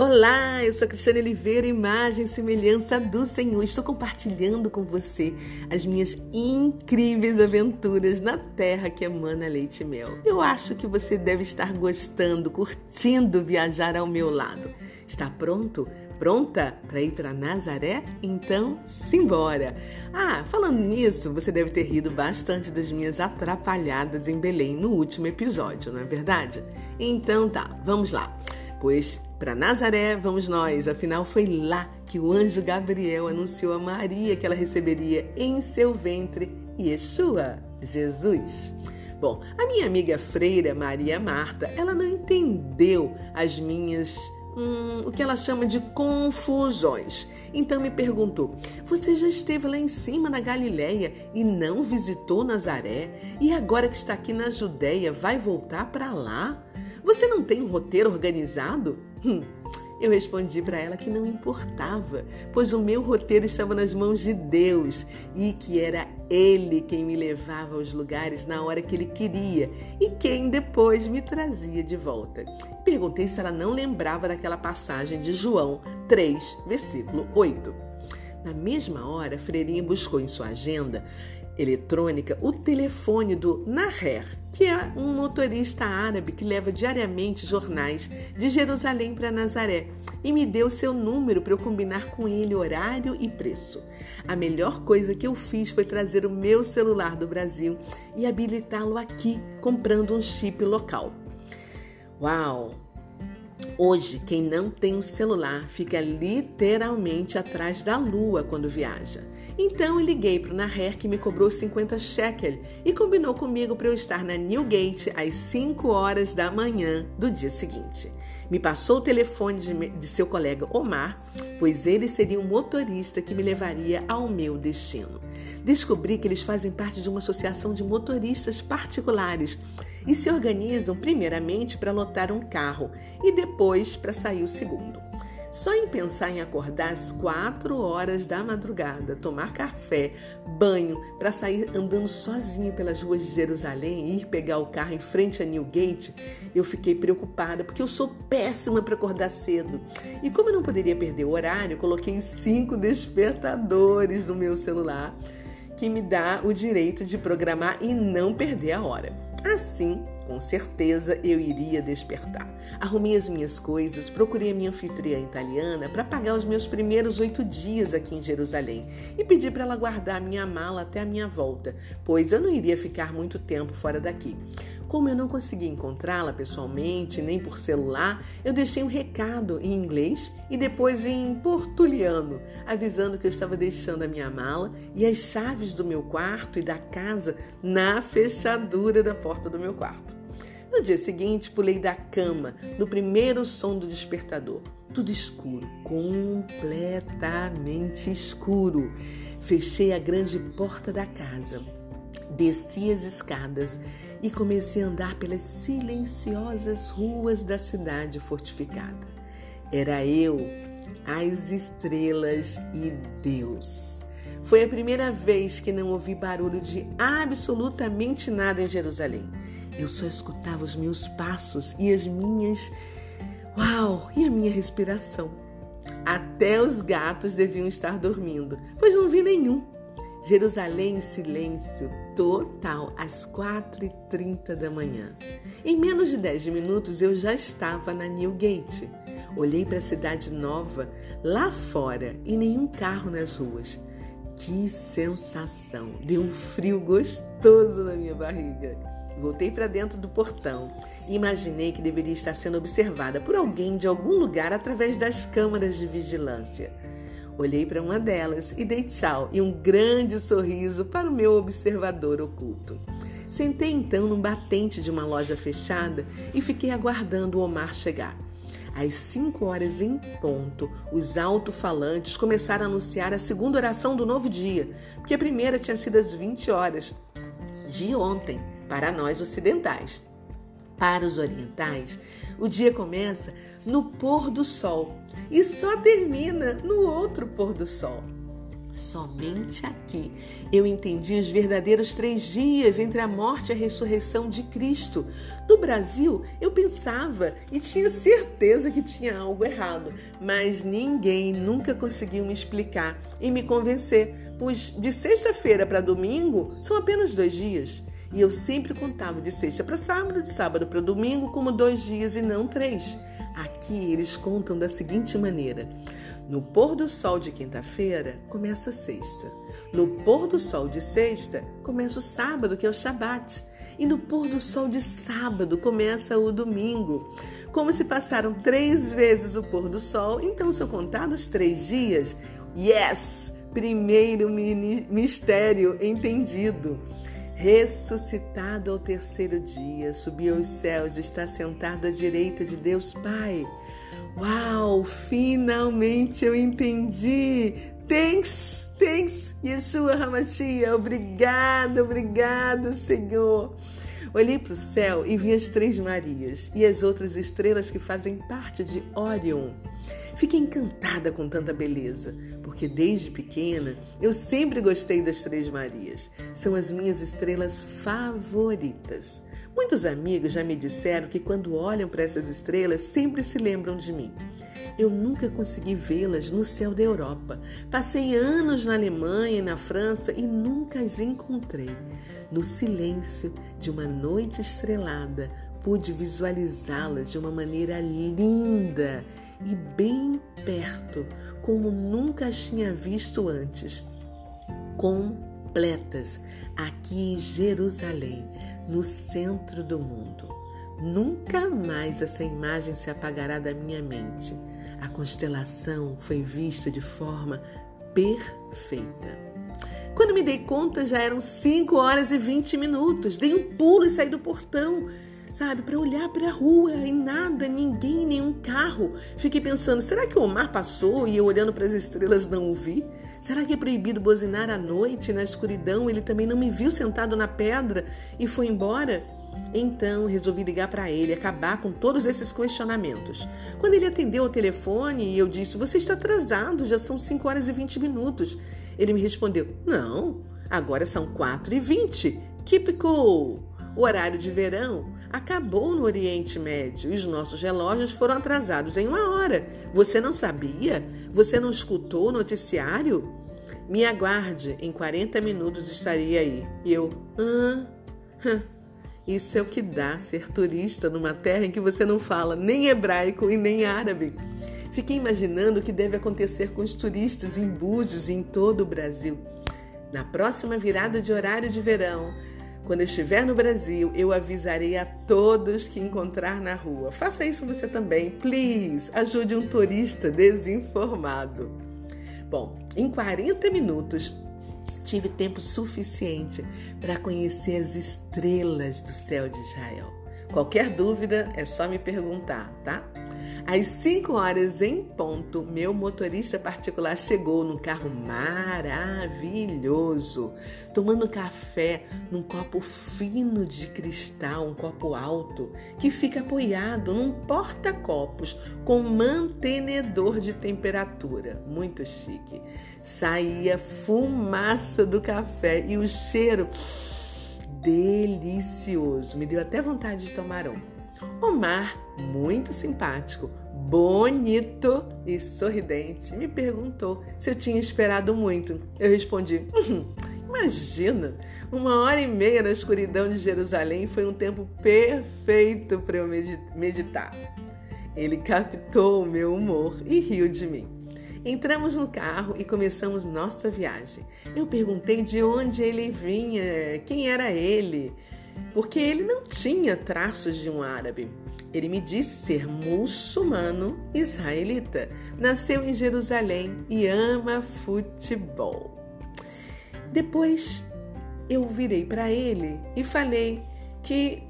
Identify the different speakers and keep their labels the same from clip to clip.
Speaker 1: Olá, eu sou a Cristiane Oliveira, imagem e semelhança do Senhor. Estou compartilhando com você as minhas incríveis aventuras na terra que emana leite e mel. Eu acho que você deve estar gostando, curtindo viajar ao meu lado. Está pronto? Pronta para ir para Nazaré? Então, simbora! Ah, falando nisso, você deve ter rido bastante das minhas atrapalhadas em Belém no último episódio, não é verdade? Então tá, vamos lá. Pois para Nazaré vamos nós, afinal foi lá que o anjo Gabriel anunciou a Maria que ela receberia em seu ventre Yeshua, Jesus. Bom, a minha amiga freira Maria Marta, ela não entendeu as minhas Hum, o que ela chama de confusões. Então me perguntou: Você já esteve lá em cima na Galileia e não visitou Nazaré? E agora que está aqui na Judéia, vai voltar para lá? Você não tem um roteiro organizado? Hum, eu respondi para ela que não importava, pois o meu roteiro estava nas mãos de Deus e que era Ele quem me levava aos lugares na hora que Ele queria e quem depois me trazia de volta. Perguntei se ela não lembrava daquela passagem de João 3, versículo 8. Na mesma hora, freirinha buscou em sua agenda eletrônica o telefone do Naher, que é um motorista árabe que leva diariamente jornais de Jerusalém para Nazaré, e me deu seu número para eu combinar com ele horário e preço. A melhor coisa que eu fiz foi trazer o meu celular do Brasil e habilitá-lo aqui, comprando um chip local. Uau! Hoje, quem não tem um celular fica literalmente atrás da lua quando viaja. Então eu liguei para o Naher que me cobrou 50 shekel e combinou comigo para eu estar na Newgate às 5 horas da manhã do dia seguinte. Me passou o telefone de, de seu colega Omar, pois ele seria o motorista que me levaria ao meu destino. Descobri que eles fazem parte de uma associação de motoristas particulares e se organizam primeiramente para lotar um carro e depois para sair o segundo. Só em pensar em acordar às quatro horas da madrugada, tomar café, banho, para sair andando sozinha pelas ruas de Jerusalém e ir pegar o carro em frente a Newgate, eu fiquei preocupada porque eu sou péssima para acordar cedo. E como eu não poderia perder o horário, coloquei cinco despertadores no meu celular que me dá o direito de programar e não perder a hora. Assim, com certeza eu iria despertar. Arrumei as minhas coisas, procurei a minha anfitriã italiana para pagar os meus primeiros oito dias aqui em Jerusalém e pedi para ela guardar minha mala até a minha volta, pois eu não iria ficar muito tempo fora daqui. Como eu não consegui encontrá-la pessoalmente, nem por celular, eu deixei um recado em inglês e depois em portuliano, avisando que eu estava deixando a minha mala e as chaves do meu quarto e da casa na fechadura da porta do meu quarto. No dia seguinte, pulei da cama, no primeiro som do despertador. Tudo escuro, completamente escuro. Fechei a grande porta da casa, desci as escadas e comecei a andar pelas silenciosas ruas da cidade fortificada. Era eu, as estrelas e Deus. Foi a primeira vez que não ouvi barulho de absolutamente nada em Jerusalém. Eu só escutava os meus passos e as minhas. Uau! E a minha respiração. Até os gatos deviam estar dormindo, pois não vi nenhum. Jerusalém em silêncio total às 4h30 da manhã. Em menos de 10 minutos eu já estava na Newgate. Olhei para a cidade nova lá fora e nenhum carro nas ruas. Que sensação! Deu um frio gostoso na minha barriga. Voltei para dentro do portão e imaginei que deveria estar sendo observada por alguém de algum lugar através das câmaras de vigilância. Olhei para uma delas e dei tchau e um grande sorriso para o meu observador oculto. Sentei então no batente de uma loja fechada e fiquei aguardando o Omar chegar. Às cinco horas em ponto, os alto-falantes começaram a anunciar a segunda oração do novo dia, porque a primeira tinha sido às 20 horas de ontem para nós ocidentais. Para os orientais, o dia começa no pôr do sol e só termina no outro pôr do sol. Somente aqui eu entendi os verdadeiros três dias entre a morte e a ressurreição de Cristo. No Brasil, eu pensava e tinha certeza que tinha algo errado, mas ninguém nunca conseguiu me explicar e me convencer, pois de sexta-feira para domingo são apenas dois dias. E eu sempre contava de sexta para sábado, de sábado para domingo, como dois dias e não três. Aqui eles contam da seguinte maneira: no pôr do sol de quinta-feira, começa a sexta. No pôr do sol de sexta, começa o sábado, que é o Shabat. E no pôr do sol de sábado, começa o domingo. Como se passaram três vezes o pôr do sol, então são contados três dias. Yes! Primeiro mistério entendido. Ressuscitado ao terceiro dia, subiu aos céus, está sentado à direita de Deus Pai. Uau, finalmente eu entendi. Thanks, thanks, Yeshua Hamashia. Obrigado, obrigado, Senhor. Olhei para o céu e vi as três Marias e as outras estrelas que fazem parte de Orion. Fiquei encantada com tanta beleza, porque desde pequena eu sempre gostei das Três Marias. São as minhas estrelas favoritas. Muitos amigos já me disseram que quando olham para essas estrelas sempre se lembram de mim. Eu nunca consegui vê-las no céu da Europa. Passei anos na Alemanha e na França e nunca as encontrei. No silêncio de uma noite estrelada, pude visualizá-las de uma maneira linda e bem perto, como nunca as tinha visto antes. Completas aqui em Jerusalém, no centro do mundo. Nunca mais essa imagem se apagará da minha mente. A constelação foi vista de forma perfeita. Quando me dei conta, já eram 5 horas e 20 minutos. Dei um pulo e saí do portão, sabe, para olhar para a rua e nada, ninguém, nenhum carro. Fiquei pensando: será que o Omar passou e eu olhando para as estrelas não o vi? Será que é proibido buzinar à noite na escuridão? Ele também não me viu sentado na pedra e foi embora? Então resolvi ligar para ele, acabar com todos esses questionamentos. Quando ele atendeu o telefone e eu disse: Você está atrasado, já são 5 horas e 20 minutos. Ele me respondeu: Não, agora são 4 e 20. Keep cool. O horário de verão acabou no Oriente Médio e os nossos relógios foram atrasados em uma hora. Você não sabia? Você não escutou o noticiário? Me aguarde, em 40 minutos estaria aí. E eu, ah, hum. Isso é o que dá ser turista numa terra em que você não fala nem hebraico e nem árabe. Fiquei imaginando o que deve acontecer com os turistas em Búzios e em todo o Brasil. Na próxima virada de horário de verão, quando eu estiver no Brasil, eu avisarei a todos que encontrar na rua. Faça isso você também, please. Ajude um turista desinformado. Bom, em 40 minutos, tive tempo suficiente para conhecer as estrelas do céu de Israel. Qualquer dúvida é só me perguntar, tá? Às 5 horas em ponto, meu motorista particular chegou num carro maravilhoso, tomando café num copo fino de cristal, um copo alto, que fica apoiado num porta-copos com mantenedor de temperatura. Muito chique. Saía fumaça do café e o cheiro delicioso. Me deu até vontade de tomar um. Omar, muito simpático, bonito e sorridente, me perguntou se eu tinha esperado muito. Eu respondi: hum, Imagina, uma hora e meia na escuridão de Jerusalém foi um tempo perfeito para eu meditar. Ele captou o meu humor e riu de mim. Entramos no carro e começamos nossa viagem. Eu perguntei de onde ele vinha, quem era ele porque ele não tinha traços de um árabe. Ele me disse ser muçulmano israelita. Nasceu em Jerusalém e ama futebol. Depois eu virei para ele e falei que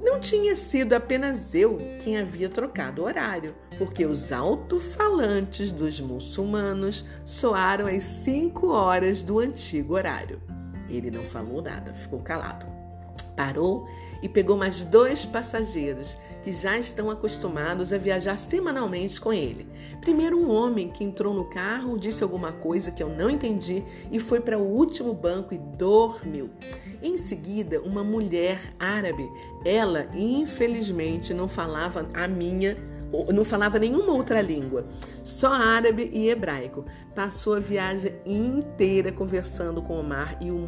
Speaker 1: não tinha sido apenas eu quem havia trocado o horário, porque os alto-falantes dos muçulmanos soaram às 5 horas do antigo horário. Ele não falou nada, ficou calado. Parou e pegou mais dois passageiros que já estão acostumados a viajar semanalmente com ele. Primeiro, um homem que entrou no carro, disse alguma coisa que eu não entendi e foi para o último banco e dormiu. Em seguida, uma mulher árabe. Ela, infelizmente, não falava a minha não falava nenhuma outra língua, só árabe e hebraico. Passou a viagem inteira conversando com Omar e o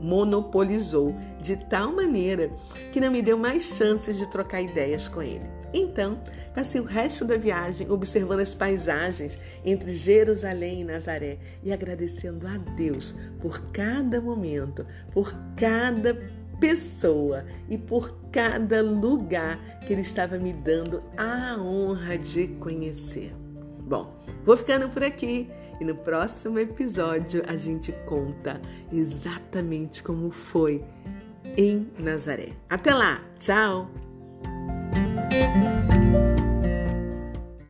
Speaker 1: monopolizou de tal maneira que não me deu mais chances de trocar ideias com ele. Então, passei o resto da viagem observando as paisagens entre Jerusalém e Nazaré e agradecendo a Deus por cada momento, por cada pessoa e por cada lugar que Ele estava me dando a honra de conhecer. Bom, vou ficando por aqui e no próximo episódio a gente conta exatamente como foi em Nazaré. Até lá, tchau!